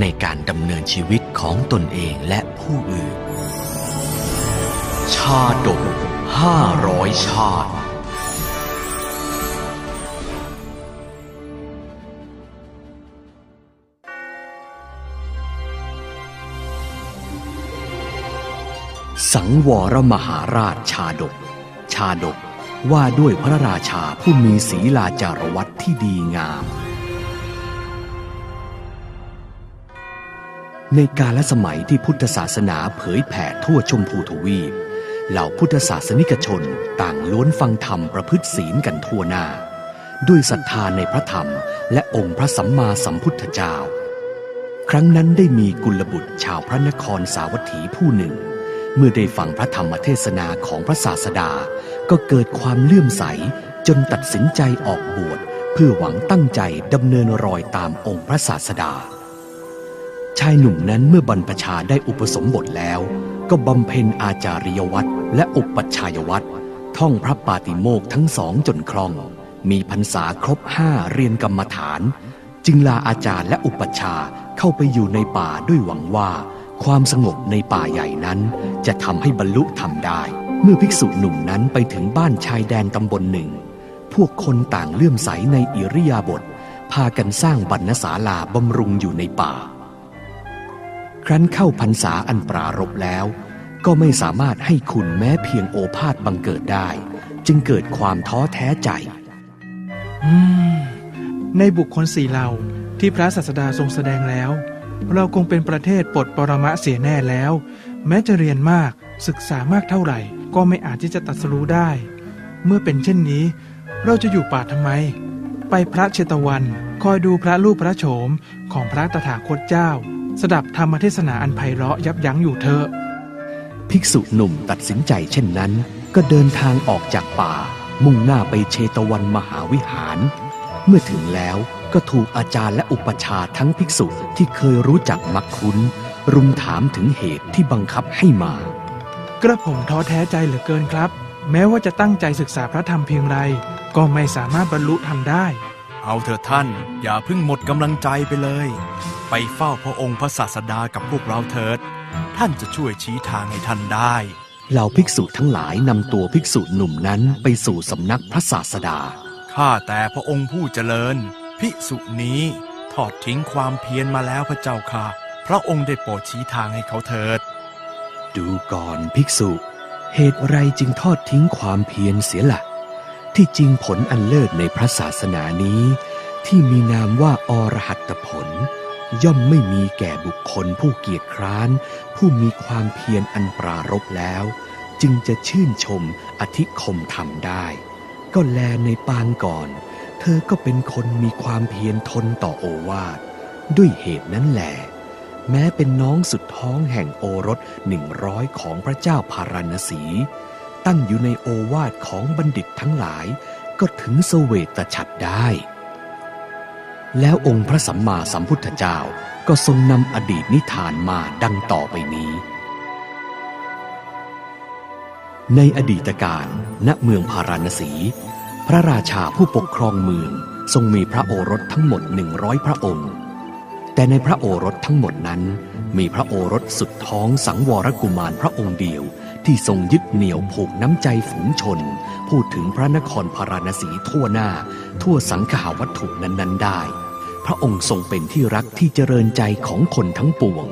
ในการดำเนินชีวิตของตนเองและผู้อื่น ชาดกห้าร้อยชาติ สังวรมหาราชชาดก ชาดกว่าด้วยพระราชาผู้มีศีลาจารวัตที่ดีงาม ในกาลสมัยที่พุทธศาสนาเผยแผ่ทั่วชมพูทวีป เหล่าพุทธศาสนิกชนต่างล้วนฟังธรรมประพฤติศีลกันทั่วหน้า ด้วยศรัทธาในพระธรรมและองค์พระสัมมาสัมพุทธเจ้า ครั้งนั้นได้มีกุลบุตรชาวพระนครสาวัตถีผู้หนึ่ง เมื่อได้ฟังพระธรรมเทศนาของพระศาสดา ก็เกิดความเลื่อมใสจนตัดสินใจออกบวชเพื่อหวังตั้งใจดำเนินรอยตามองค์พระศาสดา ชายหนุ่มนั้นเมื่อบรรพชาได้อุปสมบทแล้ว ก็บำเพ็ญอาจาริยวัตรและอุปัชฌายวัตรท่องพระปาติโมกทั้งสองจนคล่อง มีพรรษาครบห้าเรียนกรรมฐาน จึงลาอาจารย์และอุปัชฌาย์เข้าไปอยู่ในป่าด้วยหวังว่า ความสงบในป่าใหญ่นั้น จะทำให้บรรลุธรรมได้ เมื่อภิกษุหนุ่มนั้นไปถึงบ้านชายแดนตำบลหนึ่ง พวกคนต่างเลื่อมใสในอิริยาบถพากันสร้างบรรณศาลาบำรุงอยู่ในป่า ครั้นเข้าพรรษาอันปรารบแล้ว ก็ไม่สามารถให้คุณแม้เพียงโอภาษบังเกิดได้ จึงเกิดความท้อแท้ใจ อืม ในบุคคลสี่เหล่าที่พระศาสดาทรงแสดงแล้ว เราคงเป็นประเทศปลดปรมะเสียแน่แล้ว แม้จะเรียนมากศึกษามากเท่าไหร่ ก็ไม่อาจที่จะตัดสู้ได้ เมื่อเป็นเช่นนี้ เราจะอยู่ป่าทำไม ไปพระเชตวันคอยดูพระรูปพระโฉมของพระตถาคตเจ้า สดับธรรมเทศนาอันไพเราะยับยั้งอยู่เถอะ ภิกษุหนุ่มตัดสินใจเช่นนั้น ก็เดินทางออกจากป่า มุ่งหน้าไปเชตวันมหาวิหาร เมื่อถึงแล้วก็ถูกอาจารย์และอุปชฌาย์ทั้งภิกษุที่เคยรู้จักมักคุ้น รุมถามถึงเหตุที่บังคับให้มา กระผมท้อแท้ใจเหลือเกินครับ แม้ว่าจะตั้งใจศึกษาพระธรรมเพียงไร ก็ไม่สามารถบรรลุธรรมได้ เอาเถอะท่าน อย่าเพิ่งหมดกำลังใจไปเลย ไปเฝ้าพระองค์พระศาสดากับพวกเราเถิด ท่านจะช่วยชี้ทางให้ท่านได้เหล่าภิกษุทั้งหลายนำตัวภิกษุหนุ่มนั้นไปสู่สำนักพระศาสดา ข้าแต่พระองค์ผู้เจริญ ภิกษุนี้ทอดทิ้งความเพียรมาแล้วพระเจ้าค่ะ พระองค์ได้โปรดชี้ทางให้เขาเถิด ดูก่อนภิกษุ เหตุไรจึงทอดทิ้งความเพียรเสียละ่ะ ที่จริงผลอันเลิศในพระศาสนานี้ ที่มีนามว่าอรหัตผล ย่อมไม่มีแก่บุคคลผู้เกียจคร้าน ผู้มีความเพียรอันปรารบแล้ว จึงจะชื่นชมอธิคมธรรมได้ ก็แลในปางก่อน เธอก็เป็นคนมีความเพียรทนต่อโอวาท ด้วยเหตุนั้นแหละแม้เป็นน้องสุดท้องแห่งโอรสหนึ่งร้อยของพระเจ้าพาราณสี ตั้งอยู่ในโอวาทของบัณฑิตทั้งหลายก็ถึงเสเวตฉัตรได้ แล้วองค์พระสัมมาสัมพุทธเจ้าก็ทรงนำอดีตนิทานมาดังต่อไปนี้ ในอดีตการณเมืองพาราณสี พระราชาผู้ปกครองเมืองทรงมีพระโอรสทั้งหมดหนึ่งร้อยพระองค์ แต่ในพระโอรสทั้งหมดนั้น มีพระโอรสสุดท้องสังวรกุมารพระองค์เดียว ที่ทรงยึดเหนี่ยวผูกน้ำใจฝูงชน พูดถึงพระนครพาราณสีทั่วหน้า ทั่วสังขาวัตถุนั้น ๆ ได้ พระองค์ทรงเป็นที่รักที่เจริญใจของคนทั้งปวง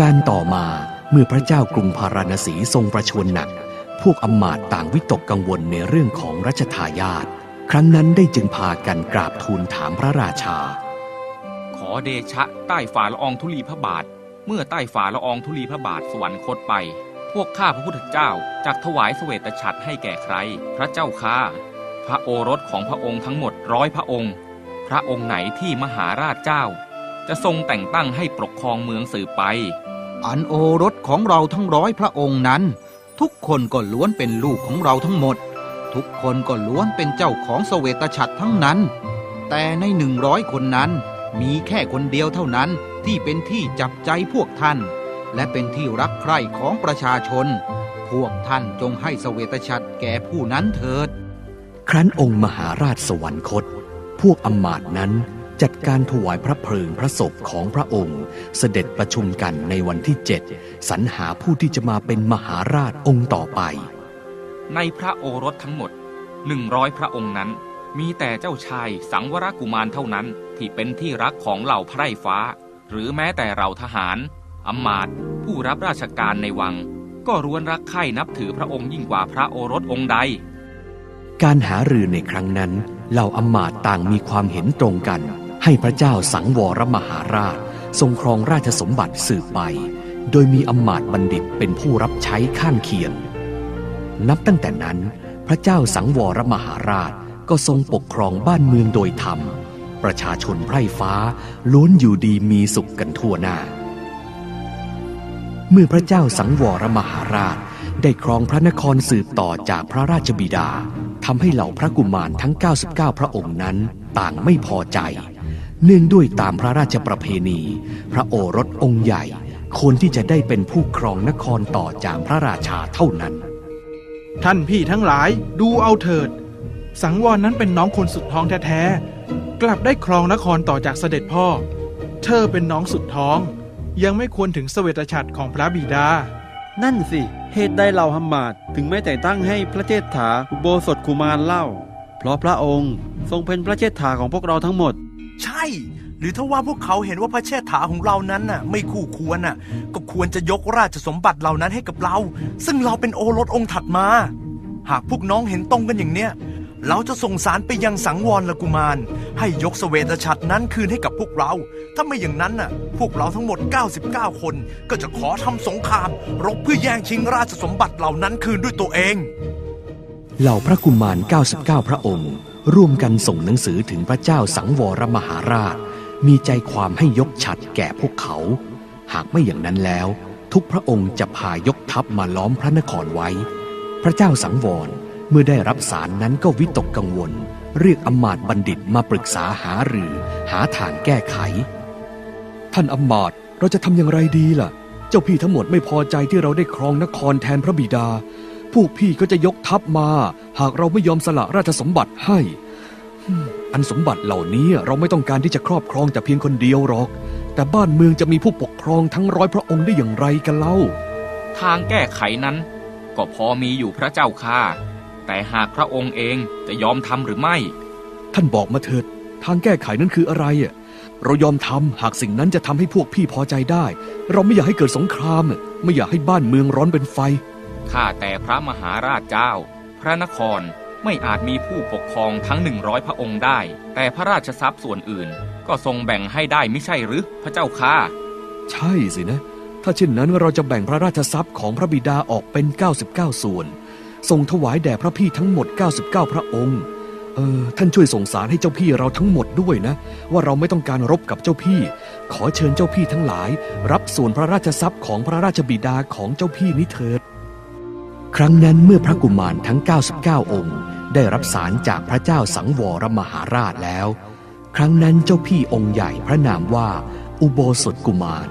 การต่อมาเมื่อพระเจ้ากรุงพาราณสีทรงประชวรหนัก พวกอมาตต่างวิตกกังวลในเรื่องของรัชทายาทครั้งนั้นได้จึงพากันกราบทูลถามพระราชา ขอเดชะใต้ฝ่าละอองธุลีพระบาท เมื่อใต้ฝ่าละอองธุลีพระบาทสวรรคตไป วกข้าพระพุทธเจ้าจักถวายเสวตฉัตรให้แก่ใคร พระเจ้าข้าพระโอรสของพระองค์ทั้งหมดร้อยพระองค์ พระองค์ไหนที่มหาราชเจ้า จะทรงแต่งตั้งให้ปกครองเมืองสืบไป อันโอรสของเราทั้งร้อยพระองค์นั้น ทุกคนก็ล้วนเป็นลูกของเราทั้งหมด ทุกคนก็ล้วนเป็นเจ้าของเสวตฉัตรทั้งนั้น แต่ในหนึ่งร้อยคนนั้นมีแค่คนเดียวเท่านั้นที่เป็นที่จับใจพวกท่าน และเป็นที่รักใคร่ของประชาชน พวกท่านจงให้เสเวตฉัตรแก่ผู้นั้นเถิด ครั้นองค์มหาราชสวรรคต พวกอำมาตย์นั้นจัดการถวายพระเพลิงพระศพของพระองค์ เสด็จประชุมกันในวันที่เจ็ดสรรหาผู้ที่จะมาเป็นมหาราชองค์ต่อไป ในพระโอรสทั้งหมดหนึ่งร้อยพระองค์นั้น มีแต่เจ้าชายสังวรกุมารเท่านั้นที่เป็นที่รักของเหล่าไพร่ฟ้า หรือแม้แต่เราทหาร อำมาตผู้รับราชการในวัง ก็ร้วนรักใคร่นับถือพระองค์ยิ่งกว่าพระโอรสองค์ใด การหารือในครั้งนั้นเหล่าอำมาตต่างมีความเห็นตรงกัน ให้พระเจ้าสังวรมหาราช ทรงครองราชสมบัติสืบไป โดยมีอำมาตบัณฑิตเป็นผู้รับใช้ข้างเคียง นับตั้งแต่นั้น พระเจ้าสังวรมหาราชก็ทรงปกครองบ้านเมืองโดยธรรม ประชาชนไพร่ฟ้าล้วนอยู่ดีมีสุขกันทั่วหน้า เมื่อพระเจ้าสังวรมหาราช ได้ครองพระนครสืบต่อจากพระราชบิดาทำให้เหล่าพระกุมารทั้ง 99 พระองค์นั้นต่างไม่พอใจ เนื่องด้วยตามพระราชประเพณี พระโอรสองค์ใหญ่ควรที่จะได้เป็นผู้ครองนครต่อจากพระราชาเท่านั้น ท่านพี่ทั้งหลายดูเอาเถิด สังวรนั้นเป็นน้องคนสุดท้องแท้ๆกลับได้ครองนครต่อจากเสด็จพ่อ เธอเป็นน้องสุดท้อง ยังไม่ควรถึงเสเวตฉัตรของพระบิดา นั่นสิ เหตุใดเราฮัมมาดถึงไม่แต่งตั้งให้พระเจษฐาอุโบสถกุมารเล่า เพราะพระองค์ทรงเป็นพระเจษฐาของพวกเราทั้งหมด ใช่ หรือถ้าว่าพวกเขาเห็นว่าพระเชษฐาของเรานั้นน่ะ ไม่คู่ควรน่ะ ก็ควรจะยกราชสมบัติเหล่านั้นให้กับเรา ซึ่งเราเป็นโอรสองค์ถัดมา หากพวกน้องเห็นตรงกันอย่างเนี้ย เราจะส่งสารไปยังสังวรละกุมาร ให้ยกสเสวตฉัตรนั้นคืนให้กับพวกเรา ถ้าไม่อย่างนั้นน่ะ พวกเราทั้งหมด 99 คน ก็จะขอทำสงคราม รบเพื่อแย่งชิงราชสมบัติเหล่านั้นคืนด้วยตัวเอง เหล่าพระกุมาร 99 พระองค์ ร่วมกันส่งหนังสือถึงพระเจ้าสังวรมหาราช มีใจความให้ยกฉัดแก่พวกเขา หากไม่อย่างนั้นแล้ว ทุกพระองค์จะพายกทัพมาล้อมพระนครไว้ พระเจ้าสังวร เมื่อได้รับสารนั้นก็วิตกกังวล เรียกอมาตบัณฑิตมาปรึกษาหารือ หาทางแก้ไข ท่านอมาตเราจะทำอย่างไรดีล่ะ เจ้าพี่ทั้งหมดไม่พอใจที่เราได้ครองนครแทนพระบิดา พวกพี่ก็จะยกทัพมา หากเราไม่ยอมสละราชสมบัติให้ อันสมบัติเหล่านี้เราไม่ต้องการที่จะครอบครองแต่เพียงคนเดียวหรอก แต่บ้านเมืองจะมีผู้ปกครองทั้งร้อยพระองค์ได้อย่างไรกันเล่า ทางแก้ไขนั้น ก็พอมีอยู่พระเจ้าค่ะ แต่หากพระองค์เองจะยอมทำหรือไม่ ท่านบอกมาเถิด ทางแก้ไขนั้นคืออะไรอะเรายอมทำหากสิ่งนั้นจะทำให้พวกพี่พอใจได้ เราไม่อยากให้เกิดสงครามอะไม่อยากให้บ้านเมืองร้อนเป็นไฟข้าแต่พระมหาราชเจ้า พระนครไม่อาจมีผู้ปกครองทั้งหนึ่งร้อยพระองค์ได้ แต่พระราชทรัพย์ส่วนอื่น ก็ทรงแบ่งให้ได้ไม่ใช่หรือพระเจ้าค่ะใช่สินะ ถ้าเช่นนั้นเราจะแบ่งพระราชทรัพย์ของพระบิดาออกเป็น 99 ส่วน ส่งถวายแด่พระพี่ทั้งหมด 99 พระองค์เออท่านช่วยส่งสารให้เจ้าพี่เราทั้งหมดด้วยนะ ว่าเราไม่ต้องการรบกับเจ้าพี่ ขอเชิญเจ้าพี่ทั้งหลาย รับส่วนพระราชทรัพย์ของพระราชบิดาของเจ้าพี่นี้เถิด ครั้งนั้นเมื่อพระกุมารทั้ง 99 องค์ ได้รับสารจากพระเจ้าสังวรมหาราชแล้ว ครั้งนั้นเจ้าพี่องค์ใหญ่พระนามว่า อุโบสถกุมาร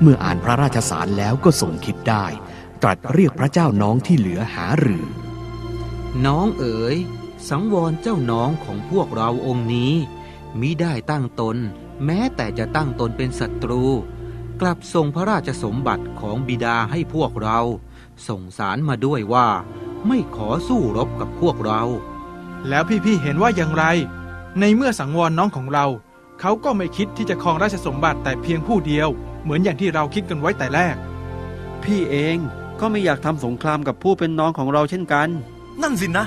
เมื่ออ่านพระราชสารแล้วก็ทรงคิดได้ ตรัสเรียกพระเจ้าน้องที่เหลือหารือ น้องเอ๋ย สังวรเจ้าน้องของพวกเราองค์นี้มิได้ตั้งตน แม้แต่จะตั้งตนเป็นศัตรู กลับส่งพระราชสมบัติของบิดาให้พวกเรา ส่งสารมาด้วยว่า ไม่ขอสู้รบกับพวกเรา แล้วพี่ๆเห็นว่าอย่างไร ในเมื่อสังวรน้องของเรา เขาก็ไม่คิดที่จะครองราชสมบัติแต่เพียงผู้เดียว เหมือนอย่างที่เราคิดกันไว้แต่แรก พี่เอง ก็ไม่อยากทำสงครามกับผู้เป็นน้องของเราเช่นกัน นั่นสินะ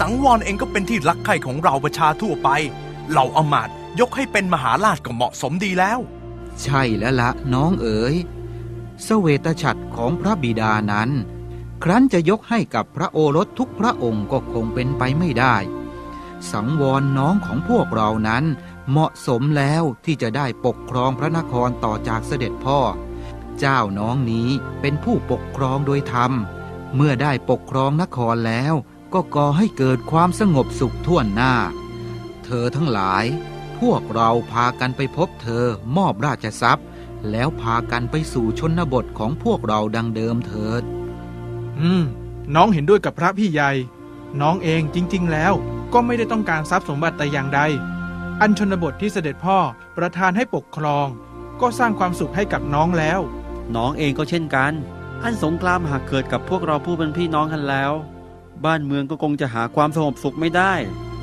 สังวรเองก็เป็นที่รักใคร่ของเราประชาทั่วไปเหล่าอำมาตย์ยกให้เป็นมหาราชก็เหมาะสมดีแล้ว ใช่แล้วละน้องเอ๋ยเสเวตฉัตรของพระบิดานั้น ครั้นจะยกให้กับพระโอรสทุกพระองค์ก็คงเป็นไปไม่ได้ สังวรน้องของพวกเรานั้น เหมาะสมแล้วที่จะได้ปกครองพระนครต่อจากเสด็จพ่อ เจ้าน้องนี้เป็นผู้ปกครองโดยธรรม เมื่อได้ปกครองนครแล้วก็ก่อให้เกิดความสงบสุขทั่วหน้า เธอทั้งหลาย พวกเราพากันไปพบเธอมอบราชทรัพย์ แล้วพากันไปสู่ชนบทของพวกเราดังเดิมเถิด อืม น้องเห็นด้วยกับพระพี่ใหญ่ น้องเองจริง ๆ แล้วก็ไม่ได้ต้องการทรัพย์สมบัติแต่อย่างใด อันชนบทที่เสด็จพ่อประทานให้ปกครอง ก็สร้างความสุขให้กับน้องแล้ว น้องเองก็เช่นกัน อันสงครามหากเกิดกับพวกเราผู้เป็นพี่น้องกันแล้ว บ้านเมืองก็คงจะหาความสงบสุขไม่ได้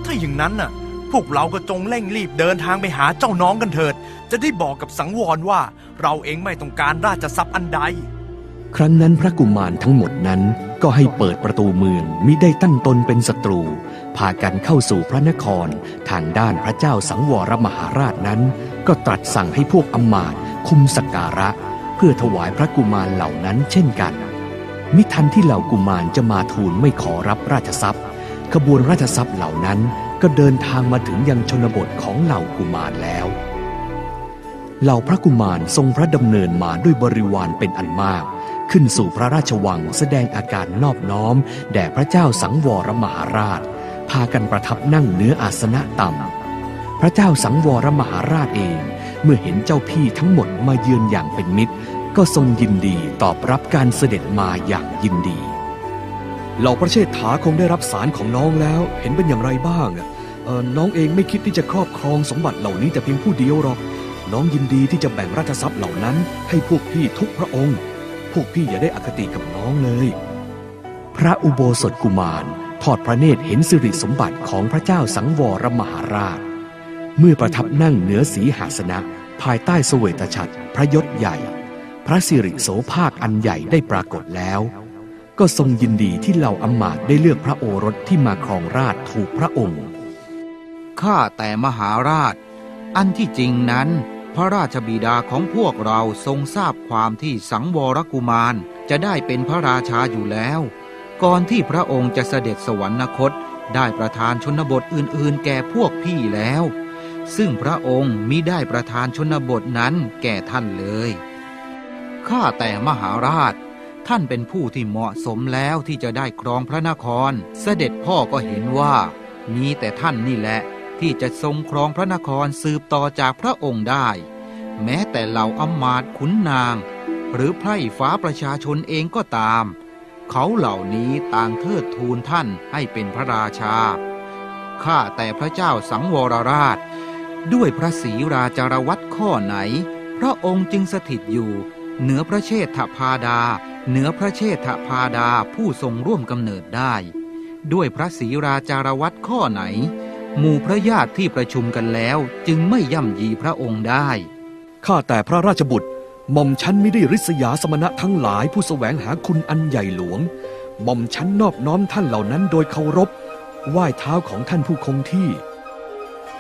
ถ้าอย่างนั้นน่ะ พวกเราก็จงเร่งรีบเดินทางไปหาเจ้าน้องกันเถิด จะได้บอกกับสังวรว่า เราเองไม่ต้องการราชทรัพย์อันใด ครั้งนั้นพระกุมารทั้งหมดนั้นก็ให้เปิดประตูเมืองมิได้ตั้งตนเป็นศัตรู พากันเข้าสู่พระนคร ทางด้านพระเจ้าสังวรมหาราชนั้น ก็ตรัสสั่งให้พวกอำมาตย์คุมสักการะ เพื่อถวายพระกุมารเหล่านั้นเช่นกัน มิทันที่เหล่ากุมารจะมาทูลไม่ขอรับราชทรัพย์ ขบวนราชทรัพย์เหล่านั้นก็เดินทางมาถึงยังชนบทของเหล่ากุมารแล้ว เหล่าพระกุมารทรงพระดำเนินมาด้วยบริวารเป็นอันมาก ขึ้นสู่พระราชวังแสดงอาการนอบน้อม แด่พระเจ้าสังวรมหาราช พากันประทับนั่งเนื้ออาสนะต่ำพระเจ้าสังวรมหาราชเอง เมื่อเห็นเจ้าพี่ทั้งหมดมาเยือนอย่างเป็นมิตร ก็ทรงยินดีตอบรับการเสด็จมาอย่างยินดี เหล่าพระเชษฐาคงได้รับสารของน้องแล้วเห็นเป็นอย่างไรบ้างเออน้องเองไม่คิดที่จะครอบครองสมบัติเหล่านี้แต่เพียงผู้เดียวหรอก น้องยินดีที่จะแบ่งราชทรัพย์เหล่านั้น ให้พวกพี่ทุกพระองค์ พวกพี่อย่าได้อคติกับน้องเลย พระอุโบสถกุมารทอดพระเนตรเห็นสิริสมบัติของพระเจ้าสังวรมหาราช เมื่อประทับนั่งเหนือสีหาสนะ ภายใต้เสวตฉัตรพระยศใหญ่ พระสิริโสภาคอันใหญ่ได้ปรากฏแล้ว ก็ทรงยินดีที่เหล่าอมาตได้เลือกพระโอรสที่มาครองราชถูกพระองค์ ข้าแต่มหาราช อันที่จริงนั้น พระราชบิดาของพวกเราทรงทราบความที่สังวรกุมารจะได้เป็นพระราชาอยู่แล้ว ก่อนที่พระองค์จะเสด็จสวรรคตได้ประทานชนบทอื่นๆ แก่พวกพี่แล้ว ซึ่งพระองค์มิได้ประทานชนบทนั้นแก่ท่านเลย ข้าแต่มหาราช ท่านเป็นผู้ที่เหมาะสมแล้วที่จะได้ครองพระนคร เสด็จพ่อก็เห็นว่า มีแต่ท่านนี่แหละ ที่จะทรงครองพระนครสืบต่อจากพระองค์ได้ แม้แต่เหล่าอำมาตย์ขุนนาง หรือไพร่ฟ้าประชาชนเองก็ตาม เขาเหล่านี้ต่างเทิดทูนท่านให้เป็นพระราชาข้าแต่พระเจ้าสังวรราช ด้วยพระศรีราจารวัตข้อไหน พระองค์จึงสถิตอยู่ เหนือพระเชษฐพาดา เหนือพระเชษฐพาดาผู้ทรงร่วมกำเนิดได้ ด้วยพระศรีราจารวัตข้อไหน หมู่พระญาติที่ประชุมกันแล้วจึงไม่ย่ำยีพระองค์ได้ ข้าแต่พระราชบุตรหม่อมฉันไม่ได้ริษยาสมณะทั้งหลายผู้แสวงหาคุณอันใหญ่หลวงหม่อมฉันนอบน้อมท่านเหล่านั้นโดยเคารพไหว้เท้าของท่านผู้คงที่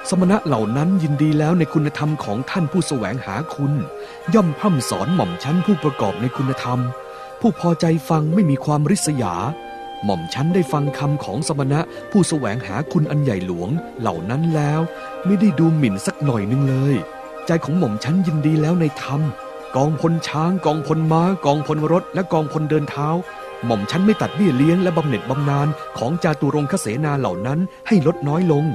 สมณะเหล่านั้นยินดีแล้วในคุณธรรมของท่านผู้แสวงหาคุณ ย่อมพร่ำสอนหม่อมฉันผู้ประกอบในคุณธรรม ผู้พอใจฟังไม่มีความริษยา หม่อมฉันได้ฟังคำของสมณะผู้แสวงหาคุณอันใหญ่หลวงเหล่านั้นแล้ว ไม่ได้ดูหมิ่นสักหน่อยหนึงเลย ใจของหม่อมฉันยินดีแล้วในธรรม กองพลช้าง กองพลม้า กองพลรถ และกองพลเดินเท้าหม่อมฉันไม่ตัดเบี้ยเลี้ยงและบำเหน็จบำนาญของจาตุรงคเสนาเหล่านั้นให้ลดน้อยลง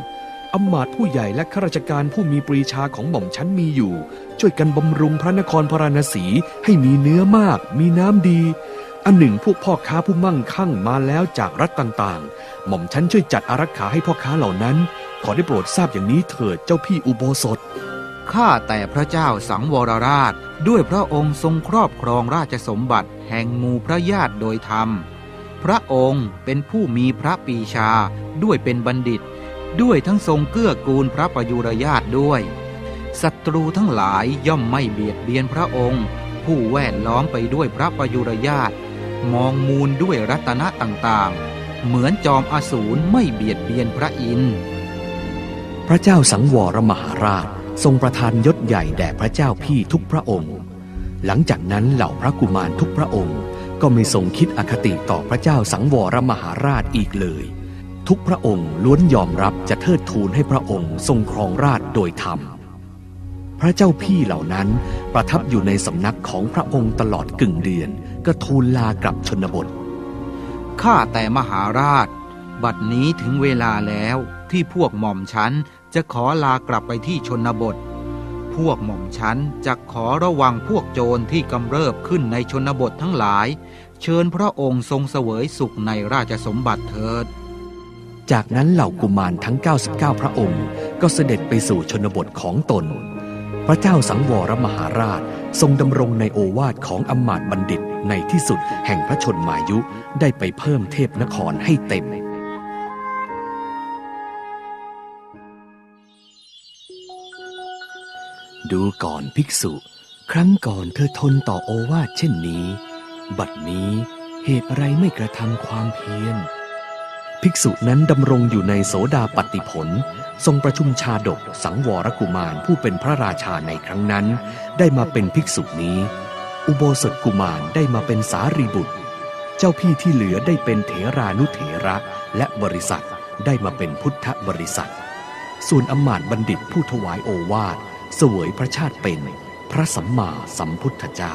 อำมาตย์ผู้ใหญ่และข้าราชการผู้มีปรีชาของหม่อมฉันมีอยู่ ช่วยกันบำรุงพระนครพราณสีให้มีเนื้อมาก มีน้ำดี อันหนึ่งพวกพ่อค้าผู้มั่งคั่งมาแล้วจากรัฐต่างๆ หม่อมฉันช่วยจัดอารักขาให้พ่อค้าเหล่านั้น ขอได้โปรดทราบอย่างนี้เถิดเจ้าพี่อุโบสถข้าแต่พระเจ้าสังวรราช ด้วยพระองค์ทรงครอบครองราชสมบัติแห่งมูพระญาติโดยธรรม พระองค์เป็นผู้มีพระปีชาด้วยเป็นบัณฑิต ด้วยทั้งทรงเกื้อกูลพระประยุรญาติด้วยศัตรูทั้งหลายย่อมไม่เบียดเบียนพระองค์ ผู้แวดล้อมไปด้วยพระประยุรญาติมองมูลด้วยรัตนะต่างๆ เหมือนจอมอสูรไม่เบียดเบียนพระอินทร์พระเจ้าสังวรมหาราชทรงประทานยศใหญ่แด่พระเจ้าพี่ทุกพระองค์ หลังจากนั้นเหล่าพระกุมารทุกพระองค์ ก็ไม่ทรงคิดอคติต่อพระเจ้าสังวรมหาราชอีกเลย ทุกพระองค์ล้วนยอมรับจะเทิดทูนให้พระองค์ทรงครองราชโดยธรรม พระเจ้าพี่เหล่านั้นประทับอยู่ในสำนักของพระองค์ตลอดกึ่งเดือนก็ทูลลากลับชนบท ข้าแต่มหาราช บัดนี้ถึงเวลาแล้วที่พวกหม่อมฉันจะขอลากลับไปที่ชนบท พวกหม่อมฉันจะขอระวังพวกโจรที่กำเริบขึ้นในชนบททั้งหลาย เชิญพระองค์ทรงเสวยสุขในราชสมบัติเถิด จากนั้นเหล่ากุมารทั้ง 99 พระองค์ ก็เสด็จไปสู่ชนบทของตน พระเจ้าสังวรมหาราชทรงดำรงในโอวาทของอำมาตย์บัณฑิตในที่สุดแห่งพระชนมายุได้ไปเพิ่มเทพนครให้เต็มดูก่อนภิกษุ ครั้งก่อนเธอทนต่อโอวาทเช่นนี้ บัดนี้เหตุอะไรไม่กระทำความเพียร ภิกษุนั้นดำรงอยู่ในโสดาปฏิผล ทรงประชุมชาดกสังวรกุมารผู้เป็นพระราชาในครั้งนั้น ได้มาเป็นภิกษุนี้ อุโบสถกุมารได้มาเป็นสารีบุตร เจ้าพี่ที่เหลือได้เป็นเถรานุเถระและบริษัทได้มาเป็นพุทธบริษัท ส่วนอมาตบัณฑิตผู้ถวายโอวาทเสวยพระชาติเป็น พระสัมมาสัมพุทธเจ้า